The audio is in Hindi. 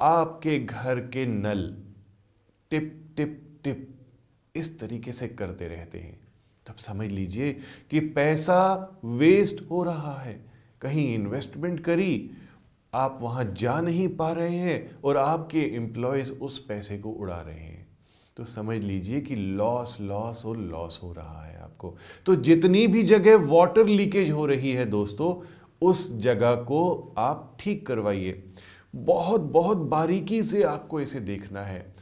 आपके घर के नल टिप टिप टिप इस तरीके से करते रहते हैं। तब समझ लीजिए कि पैसा वेस्ट हो रहा है। कहीं इन्वेस्टमेंट करी, आप वहाँ जा नहीं पा रहे हैं और आपके एम्प्लॉयज़ उस पैसे को उड़ा रहे हैं। तो समझ लीजिए कि लॉस लॉस और लॉस हो रहा है आपको। तो जितनी भी जगह वाटर लीकेज हो रही है दोस्तों, उस जगह को आप ठीक करवाइए। बहुत बहुत बारीकी से आपको इसे देखना है।